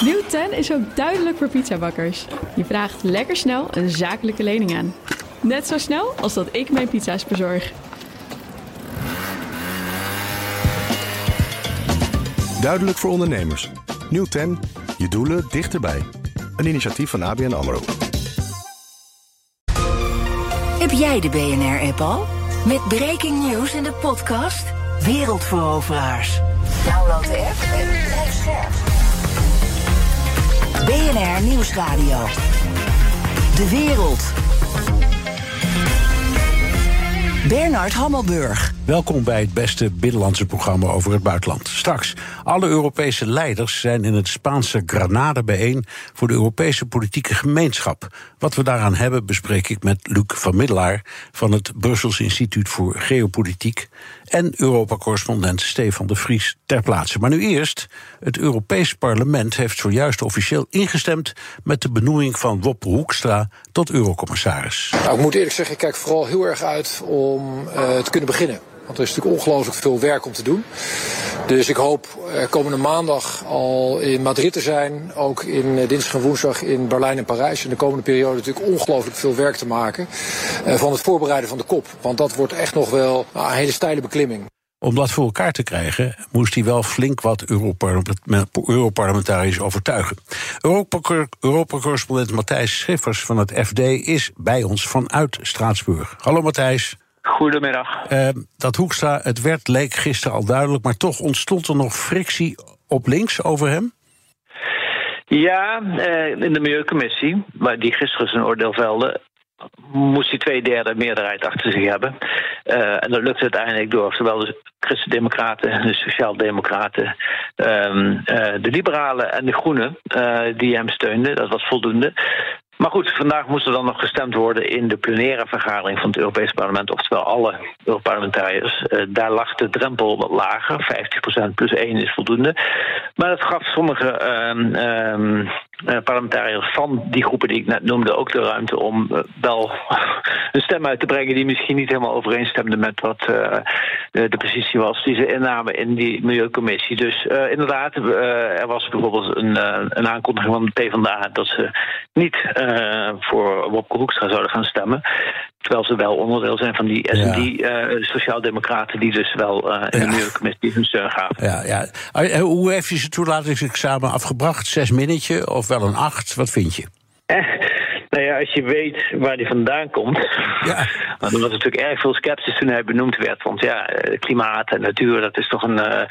Nieuw 10 is ook duidelijk voor pizzabakkers. Je vraagt lekker snel een zakelijke lening aan. Net zo snel als dat ik mijn pizza's bezorg. Duidelijk voor ondernemers. Nieuw 10. Je doelen dichterbij. Een initiatief van ABN AMRO. Heb jij de BNR-app al? Met breaking news in de podcast Wereldveroveraars. Download de app en blijf scherp. BNR Nieuwsradio. De wereld. Bernard Hammelburg. Welkom bij het beste binnenlandse programma over het buitenland. Straks, alle Europese leiders zijn in het Spaanse Granada bijeen voor de Europese politieke gemeenschap. Wat we daaraan hebben bespreek ik met Luc van Middelaar van het Brussels Instituut voor Geopolitiek en Europa-correspondent Stefan de Vries ter plaatse. Maar nu eerst, het Europees Parlement heeft zojuist officieel ingestemd met de benoeming van Wop Hoekstra tot eurocommissaris. Nou, ik moet eerlijk zeggen, ik kijk vooral heel erg uit om uh, te kunnen beginnen. Want er is natuurlijk ongelooflijk veel werk om te doen. Dus ik hoop uh, komende maandag al in Madrid te zijn. Ook in uh, dinsdag en woensdag in Berlijn en Parijs. En de komende periode natuurlijk ongelooflijk veel werk te maken. Uh, van het voorbereiden van de kop. Want dat wordt echt nog wel nou, een hele steile beklimming. Om dat voor elkaar te krijgen, moest hij wel flink wat Europarlementariërs overtuigen. Europa-correspondent Matthijs Schiffers van het FD is bij ons vanuit Straatsburg. Hallo Matthijs. Goedemiddag. Uh, dat Hoekstra het werd leek gisteren al duidelijk, maar toch ontstond er nog frictie op links over hem? Ja, uh, in de Milieucommissie, waar die gisteren zijn oordeel velde, moest hij twee derde meerderheid achter zich hebben. Uh, en dat lukte uiteindelijk door zowel de Christen-Democraten, de Sociaal-Democraten, um, uh, de Liberalen en de Groenen, uh, die hem steunden. Dat was voldoende. Maar goed, vandaag moest er dan nog gestemd worden in de plenaire vergadering van het Europees Parlement, oftewel alle Europarlementariërs. Uh, daar lag de drempel wat lager, 50% plus 1 is voldoende. Maar dat gaf sommige uh, uh, parlementariërs van die groepen die ik net noemde ook de ruimte om uh, wel een stem uit te brengen die misschien niet helemaal overeenstemde met wat uh, de positie was die ze innamen in die Milieucommissie. Dus inderdaad, er was bijvoorbeeld een, een aankondiging van de PvdA dat ze niet voor Wopke Hoekstra zouden gaan stemmen. Terwijl ze wel onderdeel zijn van die S&D ja. uh, Sociaaldemocraten... die dus wel uh, in de Milieucommissie hun steun gaven. Ja, ja. Hoe heeft je zijn toelatingsexamen afgebracht? Zes minnetje of wel een acht? Wat vind je? Nou ja, als je weet waar die vandaan komt. Ja. Want er was natuurlijk erg veel sceptisch toen hij benoemd werd. Want ja, klimaat en natuur, dat is toch een, uh,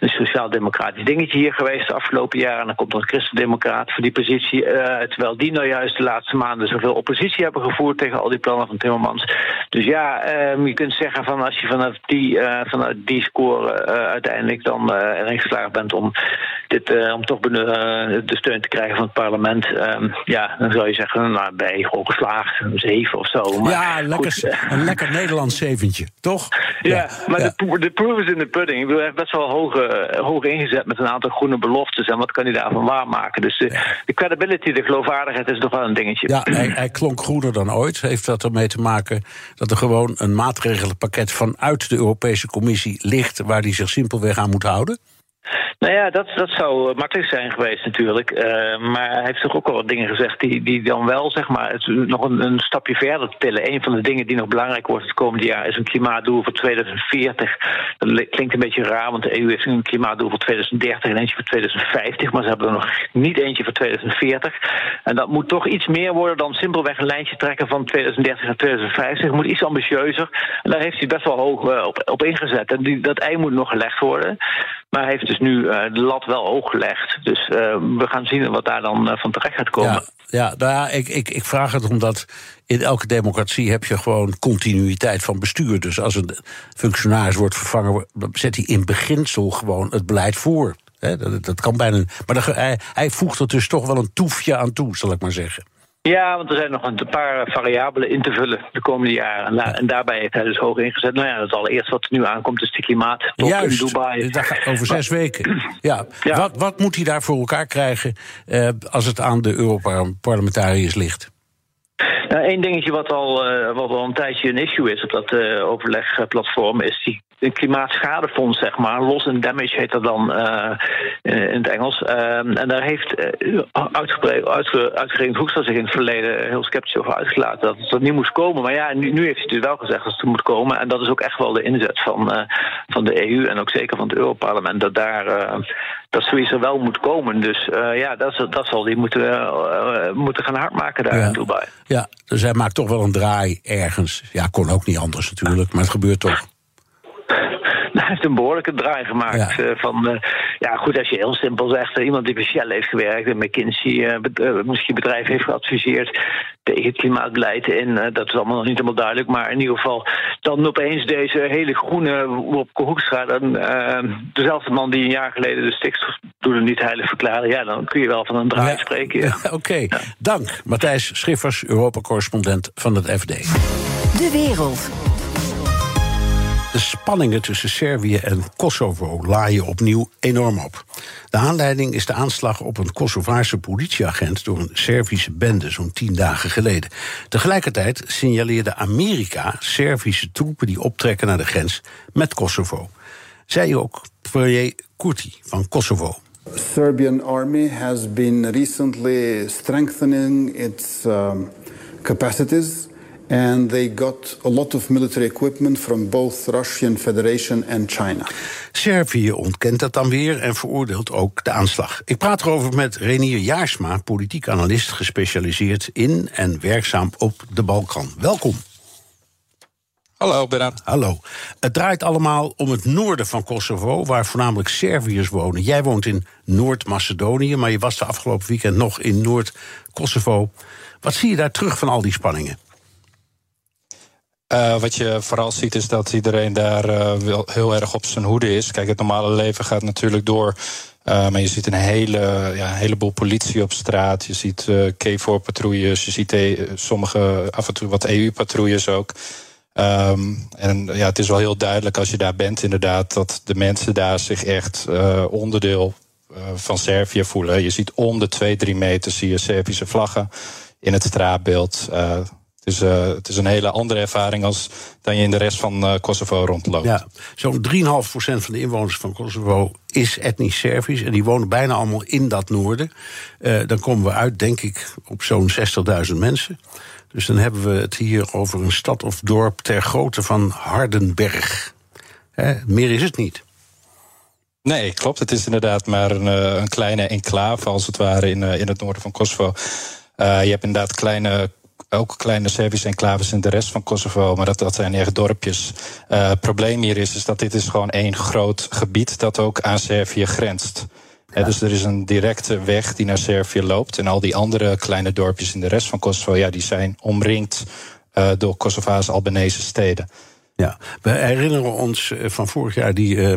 een sociaal-democratisch dingetje hier geweest de afgelopen jaren. En dan komt er een christendemocraat voor die positie. Uh, terwijl die nou juist de laatste maanden zoveel oppositie hebben gevoerd tegen al die plannen van Timmermans. Dus ja, um, je kunt zeggen van als je vanuit die, uh, vanuit die score uiteindelijk dan erin geslaagd bent om, dit, om toch de steun te krijgen van het parlement. Um, ja, dan zou je zeggen, nou, je gewoon geslaagd, een zeven of zo. Maar ja, lekker, goed, een lekker Nederlands zeventje, toch? Ja, ja maar ja. De, de proof is in the pudding. Ik bedoel, hij heeft best wel hoog, uh, hoog ingezet met een aantal groene beloftes. En wat kan hij daarvan waarmaken? Dus de, ja. de credibility, de geloofwaardigheid is nog wel een dingetje. Ja, hij, hij klonk groener dan ooit. Heeft dat ermee te maken dat er gewoon een maatregelenpakket vanuit de Europese Commissie ligt... waar hij zich simpelweg aan moet houden? Nou ja, dat, dat zou makkelijk zijn geweest natuurlijk. Uh, maar hij heeft toch ook al wat dingen gezegd die, die dan wel, zeg maar, het, nog een, een stapje verder tillen. Een van de dingen die nog belangrijk wordt het komende jaar is een klimaatdoel voor 2040. Dat klinkt een beetje raar, want de EU heeft een klimaatdoel voor 2030 en eentje voor 2050. Maar ze hebben er nog niet eentje voor 2040. En dat moet toch iets meer worden dan simpelweg een lijntje trekken van 2030 naar 2050. Het moet iets ambitieuzer. En daar heeft hij best wel hoog uh, op, op ingezet. En die, dat ei moet nog gelegd worden. Maar hij heeft dus nu uh, de lat wel hoog gelegd. Dus uh, we gaan zien wat daar dan uh, van terecht gaat komen. Ja, ja, nou ja ik, ik, ik vraag het omdat in elke democratie heb je gewoon continuïteit van bestuur. Dus als een functionaris wordt vervangen, zet hij in beginsel gewoon het beleid voor. Dat, dat, kan bijna. Maar hij voegt er dus toch wel een toefje aan toe, zal ik maar zeggen. Ja, want er zijn nog een paar variabelen in te vullen de komende jaren. En, daar, en daarbij heeft hij dus hoog ingezet. Nou ja, het allereerste wat er nu aankomt is de klimaattop Juist, in Dubai. over zes weken. Ja. ja. Wat, wat moet hij daar voor elkaar krijgen uh, als het aan de Europarlementariërs ligt? Nou, Eén dingetje wat al, uh, wat al een tijdje een issue is op dat uh, overlegplatform is die een klimaatschadefonds, zeg maar. Loss and damage heet dat dan in, in, het Engels. Ehm, en daar heeft uitgebreid, uitge, uitgerekend Hoekstra zich in het verleden heel sceptisch over uitgelaten. Dat het niet moest komen. Maar ja, nu, nu heeft hij dus wel gezegd dat het moet komen. En dat is ook echt wel de inzet van, van de EU en ook zeker van het Europarlement. Dat daar dat zoiets er wel moet komen. Dus ja, dat, dat zal die moeten, moeten gaan hardmaken daar ja. in Dubai. Ja, dus hij maakt toch wel een draai ergens. Ja, kon ook niet anders natuurlijk, maar het gebeurt toch. hij heeft een behoorlijke draai gemaakt. Ja. eh, van, eh, ja, goed, als je heel simpel zegt, eh, iemand die bij Shell heeft gewerkt en McKinsey, misschien bedrijf heeft geadviseerd tegen het klimaatbeleid in, eh, dat is allemaal nog niet helemaal duidelijk, maar in ieder geval dan opeens deze hele groene Wopke Hoekstra, dan, dezelfde man die een jaar geleden de stikstofdoelen niet heilig verklaarde, ja, dan kun je wel van een draai Ja. spreken. ja. Oké, dank. Matthijs Schiffers, Europa-correspondent van het FD. De wereld. De spanningen tussen Servië en Kosovo laaien opnieuw enorm op. De aanleiding is de aanslag op een Kosovaarse politieagent door een Servische bende zo'n tien dagen geleden. Tegelijkertijd signaleerde Amerika Servische troepen die optrekken naar de grens met Kosovo. Zij ook premier Kurti van Kosovo. Serbian army has been recently strengthening its um, and they got a lot of military equipment from both Russian Federation and China. Servië ontkent dat dan weer en veroordeelt ook de aanslag. Ik praat erover met Renier Jaarsma, politiek analist gespecialiseerd in en werkzaam op de Balkan. Welkom. Hallo, Bernard. Hallo. Het draait allemaal om het noorden van Kosovo, waar voornamelijk Serviërs wonen. Jij woont in Noord-Macedonië, maar je was de afgelopen weekend nog in Noord-Kosovo. Wat zie je daar terug van al die spanningen? Eh, wat je vooral ziet is dat iedereen daar wel heel erg op zijn hoede is. Kijk, het normale leven gaat natuurlijk door. eh, maar je ziet een hele, ja, heleboel politie op straat. Je ziet eh KFOR-patrouilles. Je ziet sommige, af en toe wat EU-patrouilles ook. Ehm, en ja, het is wel heel duidelijk als je daar bent, inderdaad, dat de mensen daar zich echt onderdeel van Servië voelen. Je ziet om de twee, drie meter zie je Servische vlaggen in het straatbeeld. Het, is, eh, het is een hele andere ervaring als dan je in de rest van eh, Kosovo rondloopt. Ja, zo'n 3,5% van de inwoners van Kosovo is etnisch Servisch. En die wonen bijna allemaal in dat noorden. Eh, dan komen we uit, denk ik, op zo'n 60.000 mensen. Dus dan hebben we het hier over een stad of dorp ter grootte van Hardenberg. Hè, meer is het niet. Nee, klopt. Het is inderdaad maar een, een kleine enclave, als het ware, in, in het noorden van Kosovo. Je hebt inderdaad kleine, ook kleine Servische enclaves in de rest van Kosovo, maar dat, dat zijn echt dorpjes. Eh, het probleem hier is, is dat dit is gewoon één groot gebied dat ook aan Servië grenst. Hè, dus er is een directe weg die naar Servië loopt. En al die andere kleine dorpjes in de rest van Kosovo, ja, die zijn omringd eh, door Kosovaanse Albanese steden. Ja, we herinneren ons eh, van vorig jaar die uh,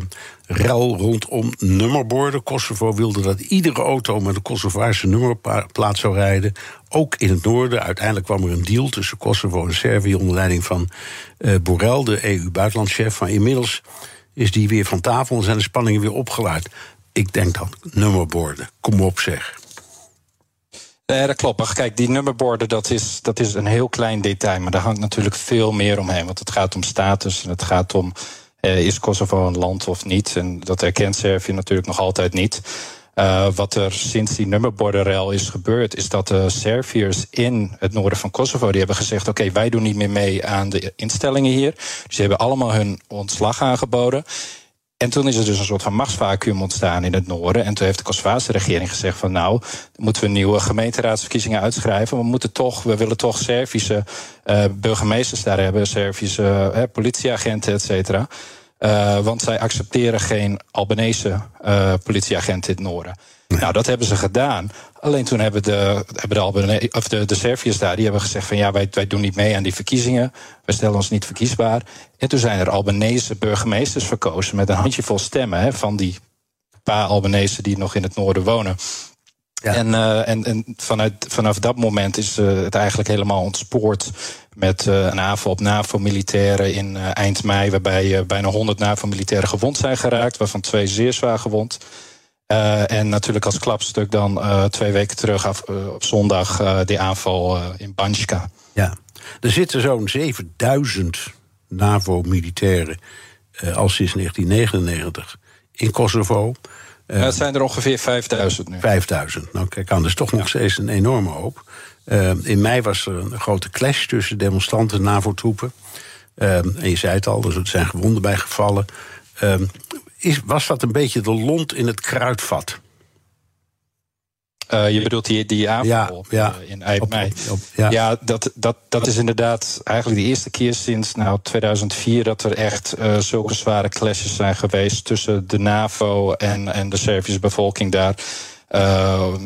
rel rondom nummerborden. Kosovo wilde dat iedere auto met een Kosovaarse nummerplaat zou rijden. Ook in het noorden. Uiteindelijk kwam er een deal tussen Kosovo en Servië onder leiding van uh, Borrell, de EU-buitenlandchef. Maar inmiddels is die weer van tafel en zijn de spanningen weer opgeluid. Ik denk dan nummerborden. Kom op, zeg. Nee, dat klopt. Kijk, die nummerborden, dat is, dat is een heel klein detail. Maar daar hangt natuurlijk veel meer omheen. Want het gaat om status en het gaat om... Eh, is Kosovo een land of niet? En dat erkent Servië natuurlijk nog altijd niet. Uh, wat er sinds die nummerbordenrel is gebeurd... is dat de Serviërs in het noorden van Kosovo... die hebben gezegd, oké, wij doen niet meer mee aan de instellingen hier. Dus die hebben allemaal hun ontslag aangeboden... En toen is er dus een soort van machtsvacuum ontstaan in het noorden. En toen heeft de Kosovaarse regering gezegd van nou, moeten we nieuwe gemeenteraadsverkiezingen uitschrijven. We moeten toch, we willen toch Servische uh, burgemeesters daar hebben, Servische uh, politieagenten, et cetera. Uh, want zij accepteren geen Albanese politieagenten in het noorden. Nee. Nou, dat hebben ze gedaan. Alleen toen hebben de, hebben de, of de, de Serviërs daar die hebben gezegd van ja, wij, wij doen niet mee aan die verkiezingen. Wij stellen ons niet verkiesbaar. En toen zijn er Albanese burgemeesters verkozen met een handjevol stemmen hè, van die paar Albanese die nog in het noorden wonen. Ja. En, uh, en, en vanuit, vanaf dat moment is uh, het eigenlijk helemaal ontspoord met uh, een aanval op NAVO-militairen in eind mei, waarbij bijna 100 NAVO-militairen gewond zijn geraakt, waarvan twee zeer zwaar gewond. Uh, en natuurlijk als klapstuk dan uh, twee weken terug af, uh, op zondag die aanval in Banjska. Ja, er zitten zo'n 7000 NAVO-militairen al sinds 1999 in Kosovo. Het zijn er ongeveer 5000 nu. 5000. Nou, kijk aan, dat is toch nog steeds een enorme hoop. In mei was er een grote clash tussen demonstranten en NAVO-troepen. En je zei het al, er zijn gewonden bij gevallen. Is, was dat een beetje de lont in het kruidvat? Uh, je bedoelt die, die aanval ja, uh, in eind mei. ja, ja dat, dat, dat is inderdaad eigenlijk de eerste keer sinds nou, 2004 dat er echt uh, zulke zware clashes zijn geweest tussen de NAVO en, en de Servische bevolking daar.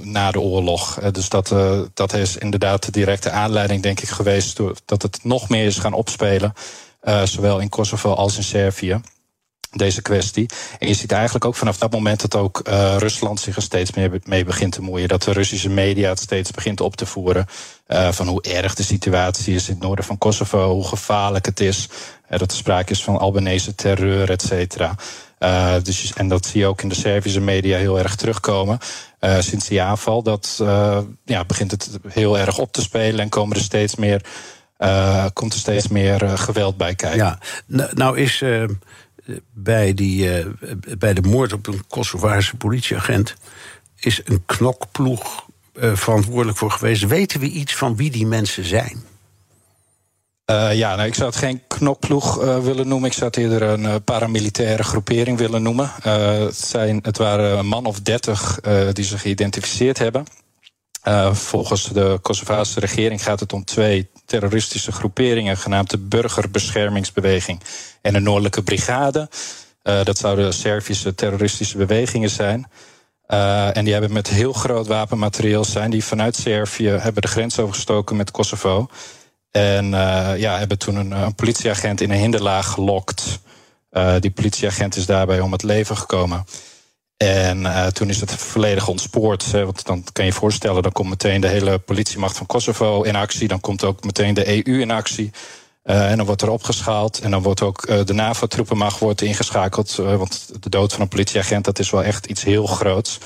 na de oorlog. dus dat, dat is inderdaad de directe aanleiding, denk ik, geweest. dat het nog meer is gaan opspelen. zowel in Kosovo als in Servië deze kwestie. En je ziet eigenlijk ook vanaf dat moment dat ook uh, Rusland zich er steeds meer mee begint te moeien. Dat de Russische media het steeds begint op te voeren. Uh, van hoe erg de situatie is in het noorden van Kosovo, hoe gevaarlijk het is. Uh, dat er sprake is van Albanese terreur, et cetera. dus, en dat zie je ook in de Servische media heel erg terugkomen. sinds die aanval, dat ja, begint het heel erg op te spelen en komen er steeds meer. komt er steeds meer geweld bij kijken. Ja, nou is bij, die, uh, bij de moord op een Kosovaarse politieagent is een knokploeg uh, verantwoordelijk voor geweest. Weten we iets van wie die mensen zijn? Uh, ja, nou, ik zou het geen knokploeg willen noemen. Ik zou het eerder een paramilitaire groepering willen noemen. het, zijn, het waren een man of dertig die zich geïdentificeerd hebben. Volgens de Kosovaarse regering gaat het om twee terroristische groeperingen, genaamd de Burgerbeschermingsbeweging en de Noordelijke Brigade. Uh, dat zouden Servische terroristische bewegingen zijn. Uh, en die hebben met heel groot wapenmaterieel zijn die vanuit Servië hebben de grens overgestoken met Kosovo. En ja, hebben toen een, een, politieagent in een hinderlaag gelokt. die politieagent is daarbij om het leven gekomen. En toen is het volledig ontspoord. want dan kan je je voorstellen, dan komt meteen de hele politiemacht van Kosovo in actie. Dan komt ook meteen de EU in actie. Uh, en dan wordt er opgeschaald. En dan wordt ook uh, de NAVO-troepenmacht wordt ingeschakeld. Want de dood van een politieagent, dat is wel echt iets heel groots.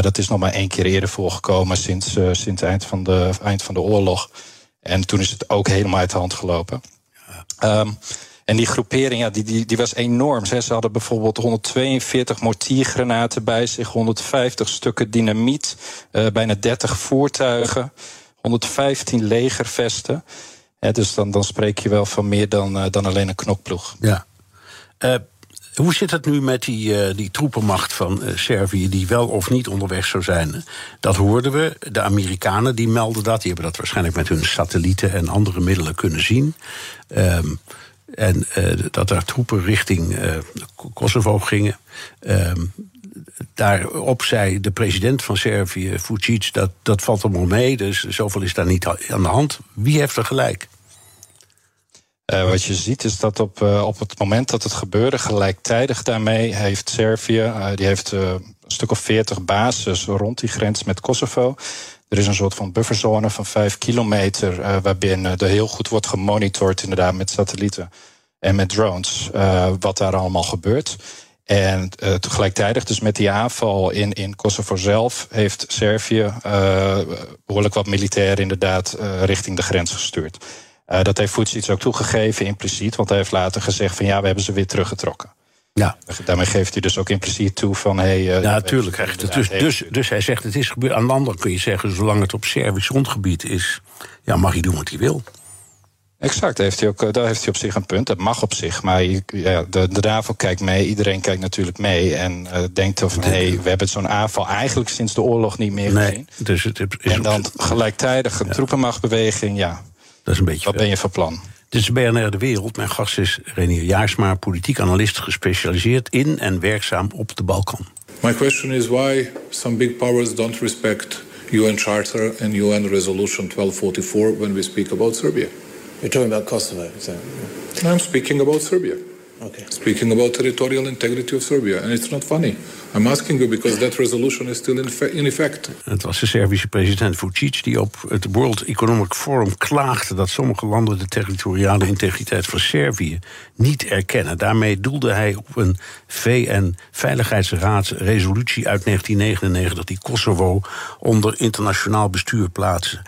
dat is nog maar één keer eerder voorgekomen sinds, sinds het eind van, de, eind van de oorlog. En toen is het ook helemaal uit de hand gelopen. Um, en die groepering, ja, die, die, die was enorm. Ze hadden bijvoorbeeld 142 mortiergranaten bij zich, 150 stukken dynamiet, bijna 30 voertuigen, 115 legervesten dus dan, dan spreek je wel van meer dan, uh, dan alleen een knokploeg. Ja. Uh, hoe zit het nu met die, die troepenmacht van Servië, die wel of niet onderweg zou zijn? Dat hoorden we. De Amerikanen die melden dat. Die hebben dat waarschijnlijk met hun satellieten en andere middelen kunnen zien. En dat er troepen richting Kosovo gingen. Um, daarop zei de president van Servië, Vucic, dat, dat valt allemaal mee. Dus zoveel is daar niet aan de hand. Wie heeft er gelijk? Uh, wat je ziet is dat op, op het moment dat het gebeurde, gelijktijdig daarmee heeft Servië, die heeft een stuk of veertig bases rond die grens met Kosovo. Er is een soort van bufferzone van vijf kilometer, waarbinnen er heel goed wordt gemonitord, inderdaad, met satellieten en met drones, wat daar allemaal gebeurt. En tegelijkertijd, dus met die aanval in, in Kosovo zelf, heeft Servië behoorlijk wat militairen inderdaad richting de grens gestuurd. Uh, dat heeft Vucic ook toegegeven, impliciet. Want hij heeft later gezegd van ja, we hebben ze weer teruggetrokken. Ja. Daarmee geeft hij dus ook impliciet toe van... Hey, uh, ja, natuurlijk. Dus, dus, dus hij zegt het is gebeurd. Aan de andere kun je zeggen, zolang het op Servisch grondgebied is... ja, mag hij doen wat hij wil. Exact, heeft hij ook, daar heeft hij op zich een punt. Dat mag op zich, maar ja, de, de NAVO kijkt mee. Iedereen kijkt natuurlijk mee en uh, denkt hé, hey, we hebben zo'n aanval eigenlijk sinds de oorlog niet meer nee, gezien. Dus het is en dan gelijktijdig een ja. troepenmachtbeweging, ja... Dat is een beetje Wat ben je van plan? Dit is BNR De Wereld. Mijn gast is Renier Jaarsma, politiek analist gespecialiseerd in en werkzaam op de Balkan. My question is why some big powers don't respect UN Charter and UN Resolution 1244 when we speak about Serbia. You're talking about Kosovo, that? I'm speaking about Serbia. Okay. Speaking about territorial integrity of Serbia. And it's not funny. I'm asking you because that resolution is still in effect. Het was de Servische president Vucic die op het World Economic Forum klaagde dat sommige landen de territoriale integriteit van Servië niet erkennen. Daarmee doelde hij op een VN-veiligheidsraadsresolutie uit 1999 die Kosovo onder internationaal bestuur plaatste.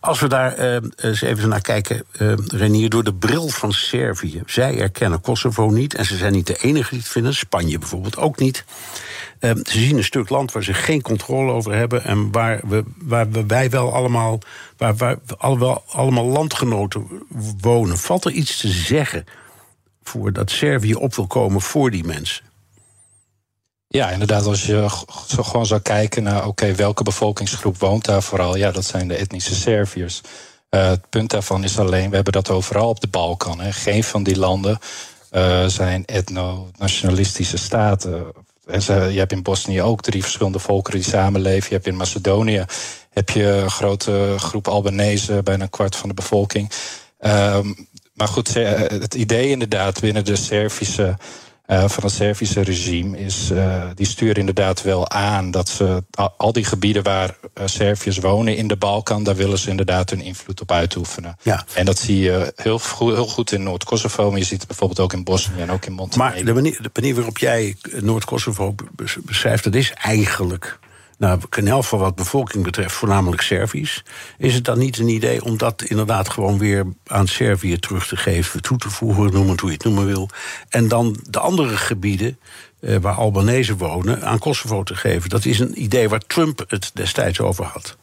Als we daar uh, eens even naar kijken, uh, Renier, door de bril van Servië. Zij erkennen Kosovo niet. En ze zijn niet de enige die het vinden. Spanje bijvoorbeeld ook niet. Ehm, ze zien een stuk land waar ze geen controle over hebben. En waar, we, waar we, wij wel allemaal. Waar, waar allemaal, allemaal landgenoten wonen. Valt er iets te zeggen voor dat Servië op wil komen voor die mensen? Ja, inderdaad, als je gewoon zou kijken naar oké, welke bevolkingsgroep woont daar vooral, ja, dat zijn de etnische Serviërs. Uh, het punt daarvan is alleen, we hebben dat overal op de Balkan. Hè. Geen van die landen uh, zijn etno-nationalistische staten. Je hebt in Bosnië ook drie verschillende volkeren die samenleven. Je hebt in Macedonië heb je een grote groep Albanese, bijna een kwart van de bevolking. Uh, maar goed, het idee inderdaad binnen de Servische van het Servische regime is, uh, die sturen inderdaad wel aan dat ze al die gebieden waar uh, Serviërs wonen in de Balkan, daar willen ze inderdaad hun invloed op uitoefenen. Ja. En dat zie je heel, heel goed in Noord-Kosovo, maar je ziet het bijvoorbeeld ook in Bosnië en ook in Montenegro. Maar de manier, de manier waarop jij Noord-Kosovo beschrijft, dat is eigenlijk nou, elk geval wat bevolking betreft, voornamelijk Servisch. Is het dan niet een idee om dat inderdaad gewoon weer aan Servië terug te geven, toe te voegen, noem het hoe je het noemen wil. En dan de andere gebieden eh, waar Albanese wonen aan Kosovo te geven? Dat is een idee waar Trump het destijds over had.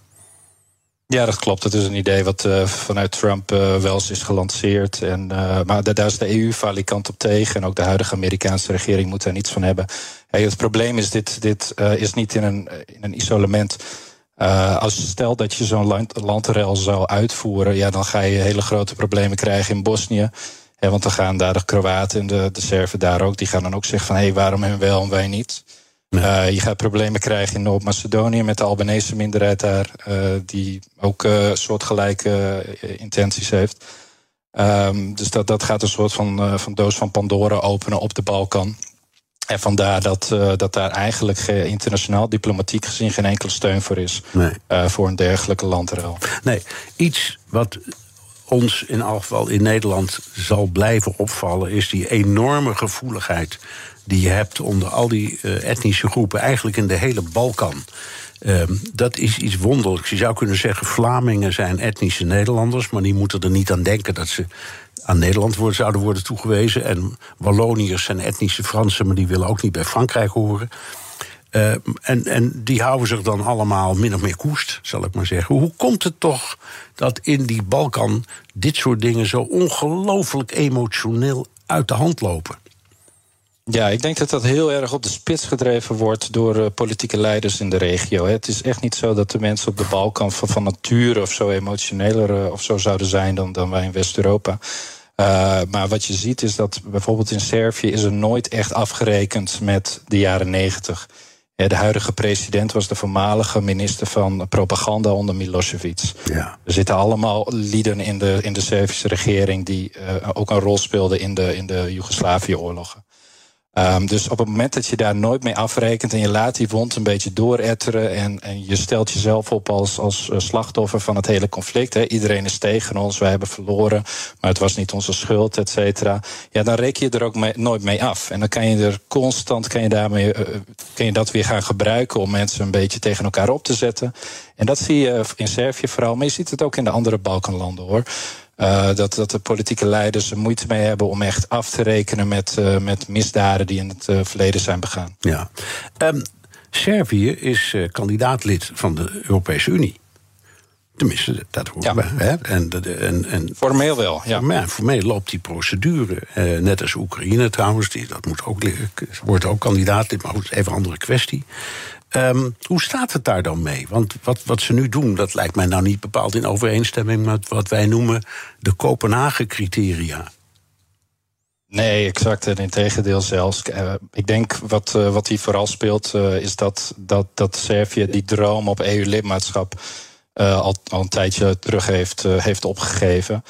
Ja, dat klopt. Dat is een idee wat uh, vanuit Trump uh, wel eens is gelanceerd. En, uh, maar daar is de EU valikant op tegen. En ook de huidige Amerikaanse regering moet daar niets van hebben. Hey, het probleem is, dit, dit is niet in een, in een isolement. als stel dat je zo'n land, zou uitvoeren, ja, dan ga je hele grote problemen krijgen in Bosnië. Ja, want dan gaan daar de Kroaten en de, de Serven daar ook. Die gaan dan ook zeggen van hé, hey, waarom hen wel en wij niet? Uh, je gaat problemen krijgen in Noord-Macedonië met de Albanese minderheid daar, uh, die ook uh, soortgelijke intenties heeft. Um, dus dat, dat gaat een soort van, van doos van Pandora openen op de Balkan. En vandaar dat, dat daar eigenlijk internationaal diplomatiek gezien geen enkele steun voor is. Nee. voor een dergelijke landruil. Nee, iets wat ons in elk geval in Nederland zal blijven opvallen, is die enorme gevoeligheid die je hebt onder al die uh, etnische groepen, eigenlijk in de hele Balkan. Uh, dat is iets wonderlijks. Je zou kunnen zeggen, Vlamingen zijn etnische Nederlanders, maar die moeten er niet aan denken dat ze aan Nederland worden, zouden worden toegewezen. En Walloniërs zijn etnische Fransen, maar die willen ook niet bij Frankrijk horen. Uh, en, en die houden zich dan allemaal min of meer koest, zal ik maar zeggen. Hoe komt het toch dat in die Balkan dit soort dingen zo ongelooflijk emotioneel uit de hand lopen? Ja, ik denk dat dat heel erg op de spits gedreven wordt door uh, politieke leiders in de regio. Het is echt niet zo dat de mensen op de Balkan van, nature of zo emotioneler uh, of zo zouden zijn dan, dan wij in West-Europa. Maar wat je ziet is dat bijvoorbeeld in Servië is er nooit echt afgerekend met de jaren negentig. De huidige president was de voormalige minister van propaganda onder Milosevic. Ja. Er zitten allemaal lieden in de, in de Servische regering die uh, ook een rol speelden in de, in de Joegoslavië-oorlogen. Um, dus op het moment dat je daar nooit mee afrekent en je laat die wond een beetje dooretteren en, en je stelt jezelf op als, als eh, slachtoffer van het hele conflict. Iedereen is tegen ons, wij hebben verloren, maar het was niet onze schuld, et cetera. Ja, dan reken je er ook nooit mee af. En dan kan je er constant, kan je, daarmee, uh, kan je dat weer gaan gebruiken om mensen een beetje tegen elkaar op te zetten. En dat zie je in Servië vooral, maar je ziet het ook in de andere Balkanlanden hoor. Uh, dat, dat de politieke leiders er moeite mee hebben om echt af te rekenen met, uh, met misdaden die in het uh, verleden zijn begaan. Ja. Um, Servië is kandidaatlid van de Europese Unie. Tenminste, dat hoort ja. Hè? En, en, en, formeel wel, ja. Formeel loopt die procedure. net als Oekraïne trouwens, die, dat moet ook, wordt ook kandidaatlid, maar goed, even een andere kwestie. Um, hoe staat het daar dan mee? Want wat, wat ze nu doen, dat lijkt mij nou niet bepaald in overeenstemming met wat wij noemen de Kopenhagen-criteria. Nee, exact. En in tegendeel zelfs. Uh, ik denk wat, uh, wat hier vooral speelt, uh, is dat, dat, dat Servië die droom op EU-lidmaatschap al, al een tijdje terug heeft, heeft opgegeven.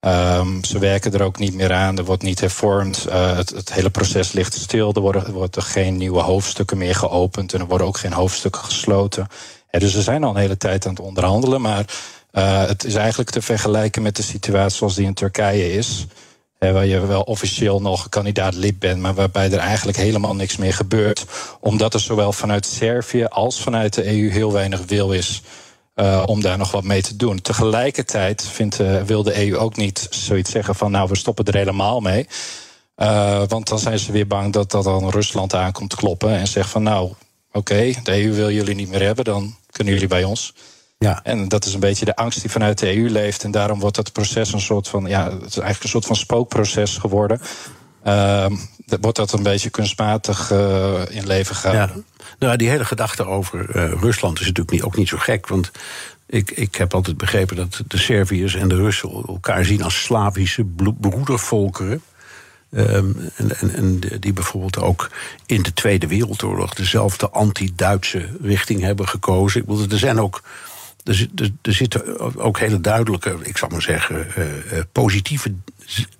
Um, ze werken er ook niet meer aan, er wordt niet hervormd. Uh, het, hele proces ligt stil, er worden, er geen nieuwe hoofdstukken meer geopend en er worden ook geen hoofdstukken gesloten. Ja, dus we zijn al een hele tijd aan het onderhandelen, maar uh, het is eigenlijk te vergelijken met de situatie zoals die in Turkije is. Hè, waar je wel officieel nog kandidaat lid bent, maar waarbij er eigenlijk helemaal niks meer gebeurt. Omdat er zowel vanuit Servië als vanuit de EU heel weinig wil is uh, om daar nog wat mee te doen. Tegelijkertijd vindt, uh, wil de EU ook niet zoiets zeggen van nou we stoppen er helemaal mee. Uh, want dan zijn ze weer bang dat, dat dan Rusland aankomt kloppen en zegt van nou, oké, de EU wil jullie niet meer hebben, dan kunnen jullie bij ons. Ja. En dat is een beetje de angst die vanuit de EU leeft. En daarom wordt dat proces een soort van, ja, het is eigenlijk een soort van spookproces geworden. Uh, wordt dat een beetje kunstmatig uh, in leven gehouden. Nou, die hele gedachte over uh, Rusland is natuurlijk niet, ook niet zo gek. Want ik, ik heb altijd begrepen dat de Serviërs en de Russen elkaar zien als Slavische broedervolkeren. Um, en, en, die bijvoorbeeld ook in de Tweede Wereldoorlog dezelfde anti-Duitse richting hebben gekozen. Ik bedoel, er zijn ook. Er, er, er, zitten ook hele duidelijke, ik zal maar zeggen, uh, positieve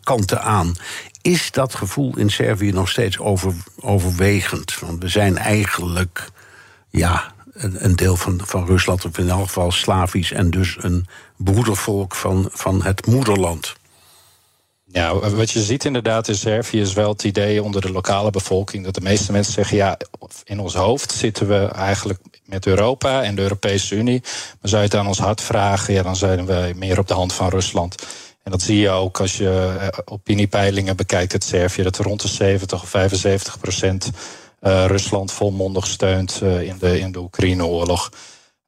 kanten aan. Is dat gevoel in Servië nog steeds over, overwegend? Want we zijn eigenlijk, ja, een, deel van, van Rusland, of in elk geval Slavisch, en dus een broedervolk van, van het moederland. Ja, wat je ziet inderdaad in Servië is wel het idee onder de lokale bevolking dat de meeste mensen zeggen: ja, in ons hoofd zitten we eigenlijk met Europa en de Europese Unie. Maar zou je het aan ons hart vragen, ja, dan zijn we meer op de hand van Rusland. En dat zie je ook als je eh, opiniepeilingen bekijkt uit Servië, dat rond de 70 of 75 procent uh, Rusland volmondig steunt uh, in de, in de Oekraïne-oorlog.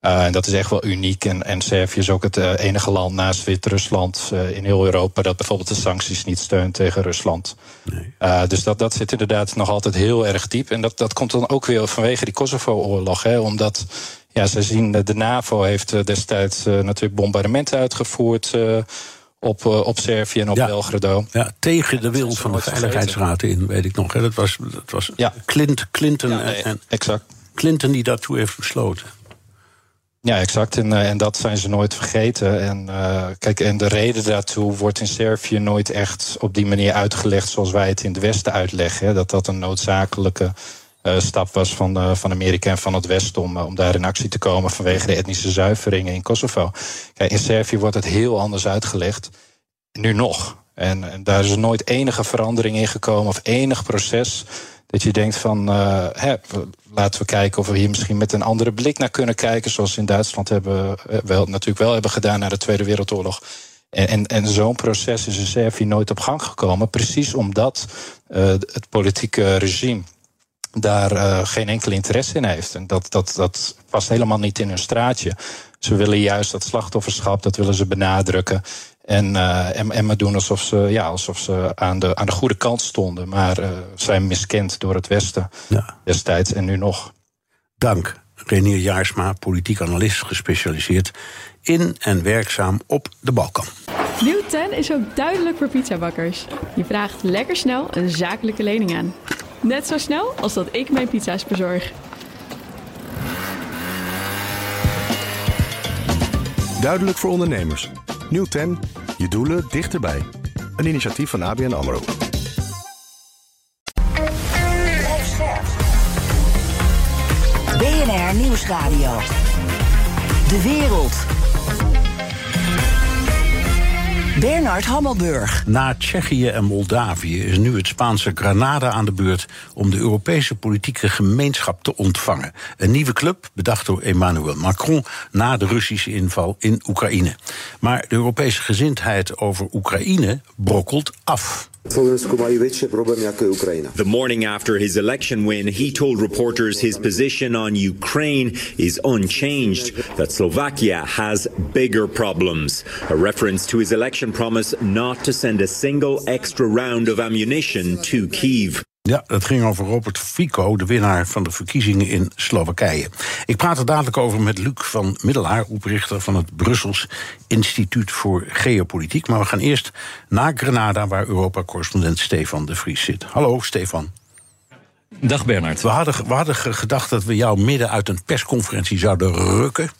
Uh, en dat is echt wel uniek. En, en Servië is ook het enige land naast Wit-Rusland in heel Europa dat bijvoorbeeld de sancties niet steunt tegen Rusland. Nee. dus dat, dat zit inderdaad nog altijd heel erg diep. En dat, dat komt dan ook weer vanwege die Kosovo-oorlog. Hè, omdat ja, ze zien, de NAVO heeft destijds natuurlijk bombardementen uitgevoerd op, op Servië en op ja, Belgrado. Ja, tegen de wil van de Veiligheidsraad in, weet ik nog. Hè. Dat was, dat was ja. Clint, Clinton, ja, nee, en, exact. Clinton die daartoe heeft besloten. Ja, exact. En, en dat zijn ze nooit vergeten. En, uh, kijk, en de reden daartoe wordt in Servië nooit echt op die manier uitgelegd zoals wij het in het Westen uitleggen. Dat dat een noodzakelijke stap was van, uh, van Amerika en van het Westen om, om daar in actie te komen vanwege de etnische zuiveringen in Kosovo. Kijk, in Servië wordt het heel anders uitgelegd. Nu nog. En, en daar is nooit enige verandering in gekomen of enig proces dat je denkt van, hè, laten we kijken of we hier misschien met een andere blik naar kunnen kijken. Zoals in Duitsland hebben, eh, wel, natuurlijk wel hebben gedaan na de Tweede Wereldoorlog. En, en, zo'n proces is in Servië nooit op gang gekomen. Precies omdat het politieke regime daar uh, geen enkel interesse in heeft. En dat, dat, dat past helemaal niet in hun straatje. Ze willen juist dat slachtofferschap, dat willen ze benadrukken. En, uh, en, en maar doen alsof ze, ja, alsof ze aan, de, aan de goede kant stonden. Maar uh, zijn miskend door het Westen ja. destijds en nu nog. Dank. Renier Jaarsma, politiek analist, gespecialiseerd in en werkzaam op de Balkan. Nieuw 10 is ook duidelijk voor pizzabakkers. Je vraagt lekker snel een zakelijke lening aan. Net zo snel als dat ik mijn pizza's bezorg. Duidelijk voor ondernemers. Nieuw 10. Je doelen dichterbij. Een initiatief van ABN AMRO. BNR Nieuwsradio. De wereld. Bernard Hammelburg. Na Tsjechië en Moldavië is nu het Spaanse Granada aan de beurt om de Europese politieke gemeenschap te ontvangen. Een nieuwe club, bedacht door Emmanuel Macron na de Russische inval in Oekraïne. Maar de Europese gezindheid over Oekraïne brokkelt af. The morning after his election win, he told reporters his position on Ukraine is unchanged, that Slovakia has bigger problems. A reference to his election promise not to send a single extra round of ammunition to Kiev. Ja, dat ging over Robert Fico, de winnaar van de verkiezingen in Slowakije. Ik praat er dadelijk over met Luc van Middelaar, oprichter van het Brussels Instituut voor Geopolitiek. Maar we gaan eerst naar Grenada, waar Europa-correspondent Stefan de Vries zit. Hallo, Stefan. Dag Bernard. We hadden, we hadden gedacht dat we jou midden uit een persconferentie zouden rukken.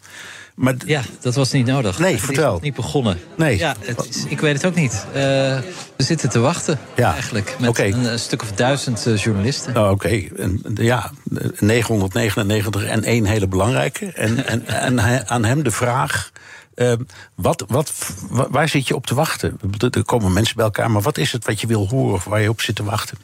Maar ja, dat was niet nodig. Nee, vertel. Het niet begonnen. Nee. Ja, het is, ik weet het ook niet. Uh, we zitten te wachten, ja. eigenlijk. Met okay. een, een, stuk of duizend uh, journalisten. Oh, Oké, okay. ja, 999 en één hele belangrijke. En, en, en aan hem de vraag... Uh, wat, wat, waar zit je op te wachten? Er komen mensen bij elkaar, maar wat is het wat je wil horen of waar je op zit te wachten?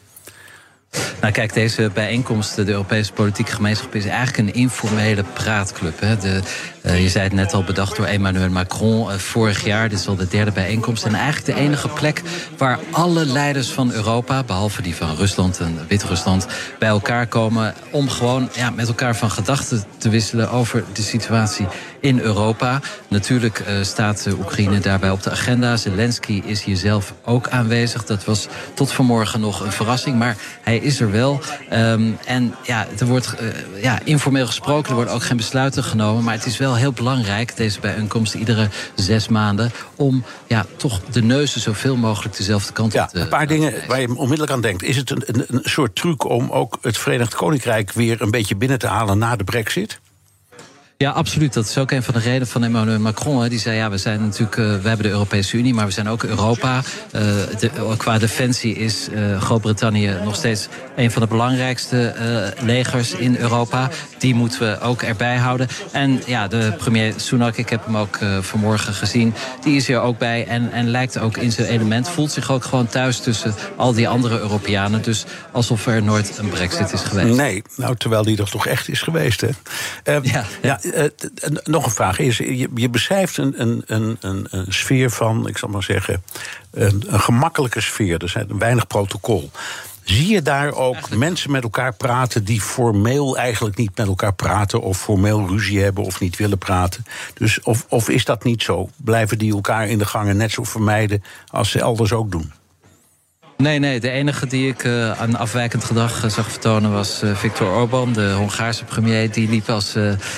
Nou kijk, deze bijeenkomst, de Europese politieke gemeenschap, is eigenlijk een informele praatclub. Hè. De, uh, je zei het net al, bedacht door Emmanuel Macron uh, vorig jaar. Dit is al de derde bijeenkomst. En eigenlijk de enige plek waar alle leiders van Europa, behalve die van Rusland en Wit-Rusland, bij elkaar komen om gewoon ja, met elkaar van gedachten te wisselen over de situatie in Europa. Natuurlijk uh, staat Oekraïne daarbij op de agenda. Zelensky is hier zelf ook aanwezig. Dat was tot vanmorgen nog een verrassing, maar hij is er wel. Um, en ja, er wordt uh, ja, informeel gesproken, er worden ook geen besluiten genomen. Maar het is wel heel belangrijk, deze bijeenkomst iedere zes maanden, om ja, toch de neuzen zoveel mogelijk dezelfde kant ja, op te Een paar dingen waar je onmiddellijk aan denkt. Is het een, een, een soort truc om ook het Verenigd Koninkrijk weer een beetje binnen te halen na de brexit? Ja, absoluut. Dat is ook een van de redenen van Emmanuel Macron. Hè. Die zei, ja, we zijn natuurlijk, uh, we hebben de Europese Unie, maar we zijn ook Europa. Uh, de, qua defensie is uh, Groot-Brittannië nog steeds een van de belangrijkste legers in Europa. Die moeten we ook erbij houden. En ja, de premier Sunak, ik heb hem ook vanmorgen gezien, die is hier ook bij en, en lijkt ook in zijn element, voelt zich ook gewoon thuis tussen al die andere Europeanen. Dus alsof er nooit een brexit is geweest. Nee, nou, terwijl die er toch echt is geweest, hè? ja. ja nog een vraag is: je, je beschrijft een, een, een, een, sfeer van, ik zal maar zeggen, een, een gemakkelijke sfeer. Er zijn weinig protocol. Zie je daar ook eigenlijk. mensen met elkaar praten die formeel eigenlijk niet met elkaar praten, of formeel ruzie hebben of niet willen praten? Dus of, of is dat niet zo? Blijven die elkaar in de gangen net zo vermijden als ze elders ook doen? Nee, nee. De enige die ik uh, aan afwijkend gedrag uh, zag vertonen was uh, Viktor Orban, de Hongaarse premier. Die liep als,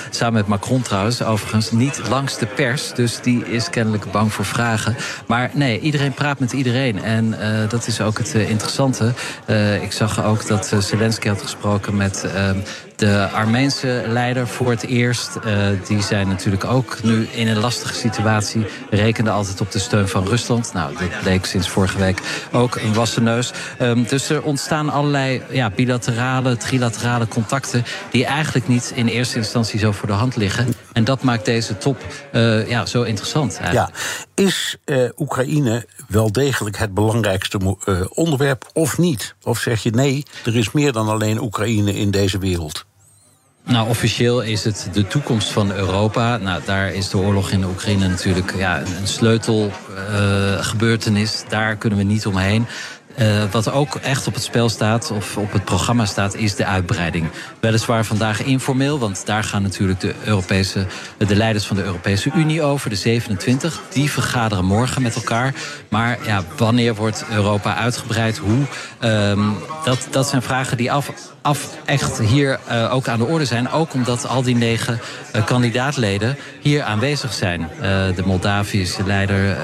samen met Macron trouwens, overigens niet langs de pers. Dus die is kennelijk bang voor vragen. Maar nee, iedereen praat met iedereen. En dat is ook het interessante. ik zag ook dat Zelensky had gesproken met de Armeense leider voor het eerst. Uh, die zijn natuurlijk ook nu in een lastige situatie. Rekende altijd op de steun van Rusland. Nou, dit bleek sinds vorige week ook een wassen neus. Um, dus er ontstaan allerlei ja, bilaterale, trilaterale contacten... die eigenlijk niet in eerste instantie zo voor de hand liggen. En dat maakt deze top uh, ja, zo interessant. Eigenlijk. Ja. Is uh, Oekraïne wel degelijk het belangrijkste onderwerp of niet? Of zeg je nee, er is meer dan alleen Oekraïne in deze wereld? Nou, officieel is het de toekomst van Europa. Nou, daar is de oorlog in de Oekraïne natuurlijk ja, een sleutelgebeurtenis. Uh, daar kunnen we niet omheen. Uh, wat ook echt op het spel staat, of op het programma staat, is de uitbreiding. Weliswaar vandaag informeel, want daar gaan natuurlijk de, Europese, de leiders van de Europese Unie over, de 27. Die vergaderen morgen met elkaar. Maar ja, wanneer wordt Europa uitgebreid? Hoe? Um, dat, dat zijn vragen die af, af echt hier uh, ook aan de orde zijn. Ook omdat al die negen uh, kandidaatleden hier aanwezig zijn. De Moldavische leider,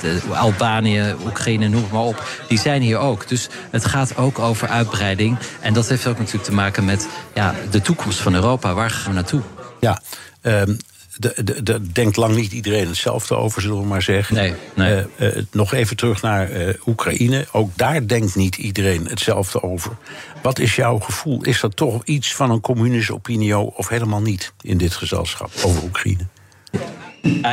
de Albanië, Oekraïne, noem maar op. Die zijn hier ook. Dus het gaat ook over uitbreiding. En dat heeft ook natuurlijk te maken met ja, de toekomst van Europa. Waar gaan we naartoe? Ja, um, daar denkt lang niet iedereen hetzelfde over, zullen we maar zeggen. Nee, nee. Uh, uh, nog even terug naar uh, Oekraïne. Ook daar denkt niet iedereen hetzelfde over. Wat is jouw gevoel? Is dat toch iets van een communische opinie of helemaal niet in dit gezelschap over Oekraïne?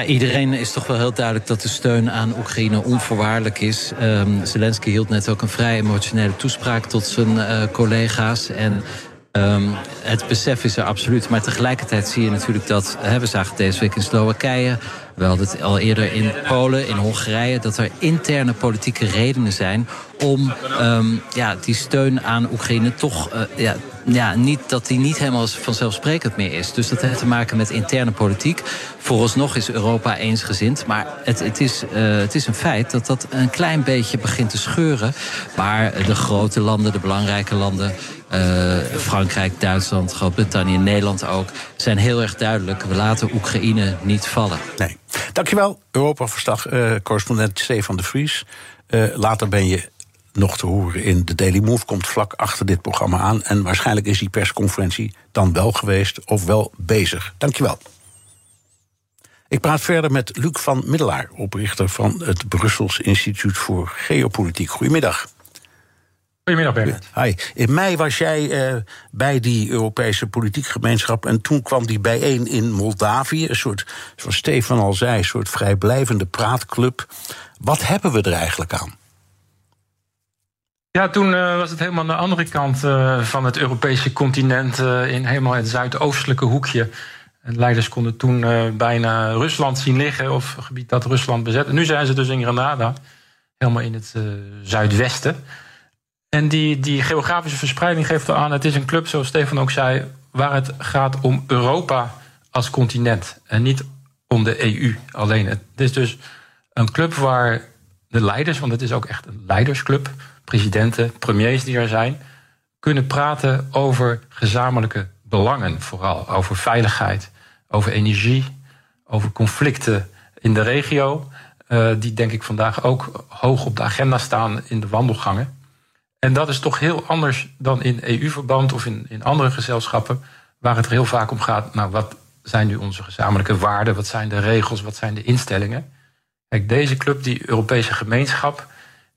Iedereen is toch wel heel duidelijk dat de steun aan Oekraïne onvoorwaardelijk is. Um, Zelensky hield net ook een vrij emotionele toespraak tot zijn uh, collega's. En Um, het besef is er absoluut. Maar tegelijkertijd zie je natuurlijk dat... We zagen deze week in Slowakije... we hadden het al eerder in Polen, in Hongarije... dat er interne politieke redenen zijn... om um, ja, die steun aan Oekraïne toch... Uh, ja, ja, niet, dat die niet helemaal vanzelfsprekend meer is. Dus dat heeft te maken met interne politiek. Vooralsnog is Europa eensgezind. Maar het, het, is, uh, het is een feit dat dat een klein beetje begint te scheuren. Maar de grote landen, de belangrijke landen... Uh, Frankrijk, Duitsland, Groot-Brittannië, Nederland ook... zijn heel erg duidelijk. We laten Oekraïne niet vallen. Nee. Dankjewel, Europa-verslag, uh, correspondent Stefan de Vries. Uh, later ben je nog te horen in de Daily Move. Komt vlak achter dit programma aan. En waarschijnlijk is die persconferentie dan wel geweest of wel bezig. Dankjewel. Ik praat verder met Luc van Middelaar, oprichter van het Brussels Instituut voor Geopolitiek. Goedemiddag. Goedemiddag, Bernard. Hi. In mei was jij uh, bij die Europese politieke gemeenschap. En toen kwam die bijeen in Moldavië. Een soort, zoals Stefan al zei, een soort vrijblijvende praatclub. Wat hebben we er eigenlijk aan? Ja, toen uh, was het helemaal aan de andere kant uh, van het Europese continent, in helemaal het zuidoostelijke hoekje. En leiders konden toen bijna Rusland zien liggen, of een gebied dat Rusland bezet. En nu zijn ze dus in Granada, helemaal in het zuidwesten. En die, die geografische verspreiding geeft aan, het is een club, zoals Stefan ook zei, waar het gaat om Europa als continent en niet om de EU alleen. Het is dus een club waar de leiders, want het is ook echt een leidersclub, presidenten, premiers die er zijn, kunnen praten over gezamenlijke belangen, vooral over veiligheid, over energie, over conflicten in de regio, uh, die denk ik vandaag ook hoog op de agenda staan in de wandelgangen. En dat is toch heel anders dan in EU-verband of in, in andere gezelschappen, waar het er heel vaak om gaat, nou wat zijn nu onze gezamenlijke waarden, wat zijn de regels, wat zijn de instellingen. Kijk, deze club, die Europese gemeenschap,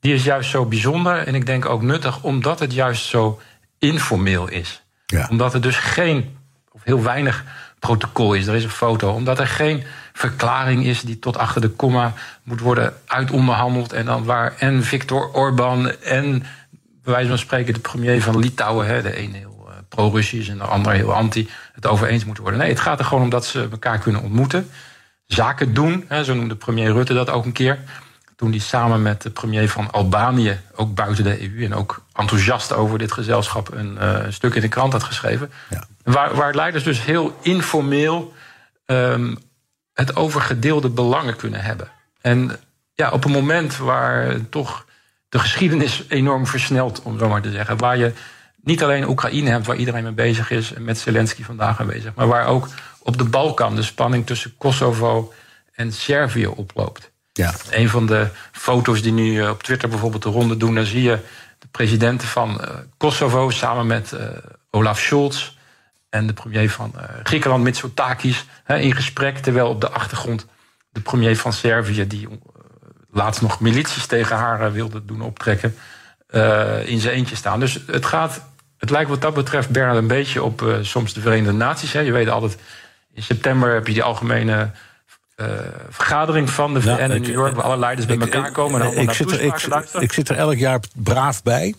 die is juist zo bijzonder en ik denk ook nuttig omdat het juist zo informeel is. Ja. Omdat er dus geen, of heel weinig protocol is. Er is een foto. Omdat er geen verklaring is die tot achter de komma moet worden uitonderhandeld. En dan waar en Viktor Orban en bij wijze van spreken de premier van Litouwen, hè, de ene heel uh, pro-Russisch en de andere heel anti, het over eens moeten worden. Nee, het gaat er gewoon om dat ze elkaar kunnen ontmoeten. Zaken doen, hè, zo noemde premier Rutte dat ook een keer toen hij samen met de premier van Albanië, ook buiten de EU en ook enthousiast over dit gezelschap, een uh, stuk in de krant had geschreven. Ja. Waar, waar leiders dus heel informeel um, het over gedeelde belangen kunnen hebben. En ja, op een moment waar toch de geschiedenis enorm versnelt, om zo maar te zeggen. Waar je niet alleen Oekraïne hebt, waar iedereen mee bezig is, en met Zelensky vandaag aanwezig, maar waar ook op de Balkan de spanning tussen Kosovo en Servië oploopt. Ja. Een van de foto's die nu eh, op Twitter bijvoorbeeld de ronde doen, dan zie je de presidenten van uh, Kosovo samen met uh, Olaf Scholz en de premier van Griekenland, Mitsotakis, in gesprek. Terwijl op de achtergrond de premier van Servië, die laatst nog milities tegen haar wilde doen optrekken, in zijn eentje staan. Dus het gaat. Het lijkt wat dat betreft, Bernard, een beetje op soms de Verenigde Naties. Hè. Je weet altijd, in september heb je die algemene uh, vergadering van de VN in New York, waar alle leiders bij elkaar komen. En ik, zit er, ik, ik, zit er elk jaar braaf bij.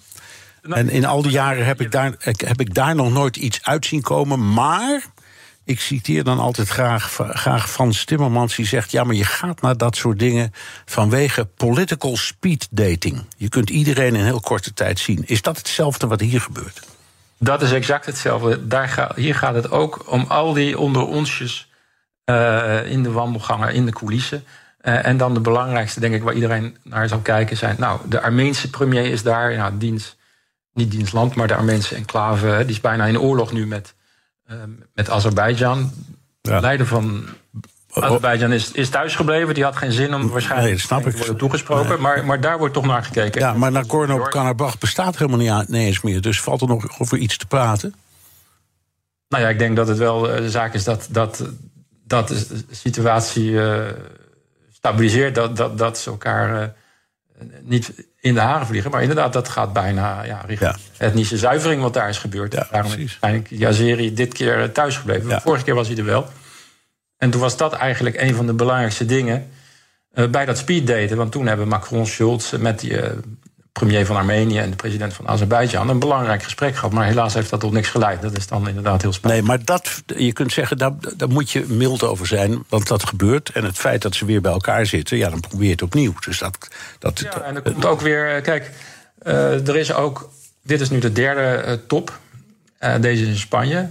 Nou, en in al die jaren heb ik, daar, heb ik daar nog nooit iets uit zien komen. Maar ik citeer dan altijd graag, graag Frans Timmermans, die zegt: Ja, maar je gaat naar dat soort dingen vanwege political speed dating. Je kunt iedereen in heel korte tijd zien. Is dat hetzelfde wat hier gebeurt? Dat is exact hetzelfde. Daar hier gaat het ook om al die onder onsjes uh, in de wandelgangen, in de coulissen. Uh, en dan de belangrijkste, denk ik, waar iedereen naar zal kijken, zijn. Nou, de Armeense premier is daar, ja, dienst, niet dienstland, maar de Armeense enclave. Die is bijna in oorlog nu met, met Azerbeidzjan. De leider van Azerbeidzjan is, is thuisgebleven. Die had geen zin om waarschijnlijk nee, snap te worden toegesproken. Nee. Maar, maar daar wordt toch naar gekeken. Ja, maar Nagorno-Karabakh bestaat helemaal niet, eens meer. Dus valt er nog over iets te praten? Nou ja, ik denk dat het wel de zaak is dat, dat dat de situatie uh, stabiliseert, dat, dat, dat ze elkaar uh, niet in de haren vliegen. Maar inderdaad, dat gaat bijna ja, richting ja. etnische zuivering wat daar is gebeurd. Ja, Daarom precies. is eigenlijk Yazeri dit keer thuis gebleven. Ja. Vorige keer was hij er wel. En toen was dat eigenlijk een van de belangrijkste dingen uh, bij dat speeddaten. Want toen hebben Macron, Schulz met die premier van Armenië en de president van Azerbeidzjan een belangrijk gesprek gehad. Maar helaas heeft dat tot niks geleid. Dat is dan inderdaad heel spannend. Nee, maar dat, je kunt zeggen, daar, daar moet je mild over zijn. Want dat gebeurt. En het feit dat ze weer bij elkaar zitten, ja, dan probeer je het opnieuw. Dus dat, dat, ja, en er komt ook weer. Kijk, uh, er is ook. Dit is nu de derde uh, top. Uh, deze is in Spanje.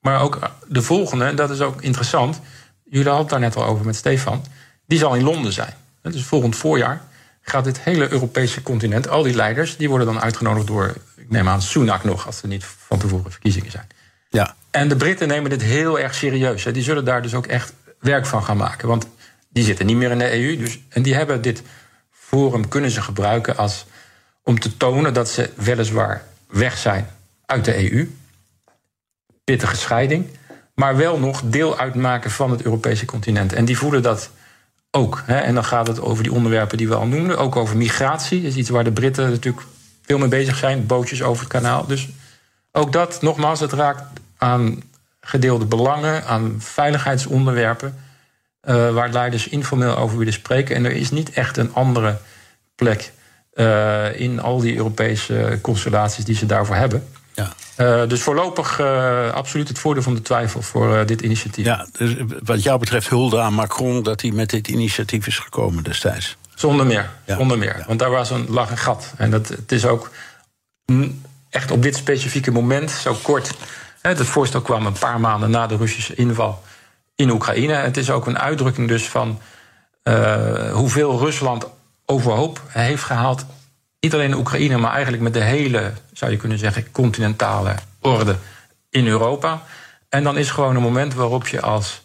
Maar ook de volgende, dat is ook interessant. Jullie hadden het daar net al over met Stefan. Die zal in Londen zijn. Dus volgend voorjaar gaat dit hele Europese continent, al die leiders, die worden dan uitgenodigd door, ik neem aan, Sunak nog, als er niet van tevoren verkiezingen zijn. Ja. En de Britten nemen dit heel erg serieus. Hè. Die zullen daar dus ook echt werk van gaan maken. Want die zitten niet meer in de EU. Dus, en die hebben dit forum kunnen ze gebruiken als, om te tonen dat ze weliswaar weg zijn uit de EU. Pittige scheiding. Maar wel nog deel uitmaken van het Europese continent. En die voelen dat ook. Hè. En dan gaat het over die onderwerpen die we al noemden. Ook over migratie. Dat is iets waar de Britten natuurlijk veel mee bezig zijn. Bootjes over het kanaal. Dus ook dat, nogmaals, het raakt aan gedeelde belangen, aan veiligheidsonderwerpen. Uh, waar leiders informeel over willen spreken. En er is niet echt een andere plek Uh, in al die Europese constellaties die ze daarvoor hebben. Ja. Uh, dus voorlopig uh, absoluut het voordeel van de twijfel voor dit initiatief. Ja, dus wat jou betreft hulde aan Macron dat hij met dit initiatief is gekomen destijds. Zonder meer, ja. zonder meer. Want daar was een lag een gat. En dat, het is ook echt op dit specifieke moment, zo kort. Hè, het voorstel kwam een paar maanden na de Russische inval in Oekraïne. Het is ook een uitdrukking dus van hoeveel Rusland overhoop heeft gehaald. Niet alleen in Oekraïne, maar eigenlijk met de hele, zou je kunnen zeggen, continentale orde in Europa. En dan is gewoon een moment waarop je als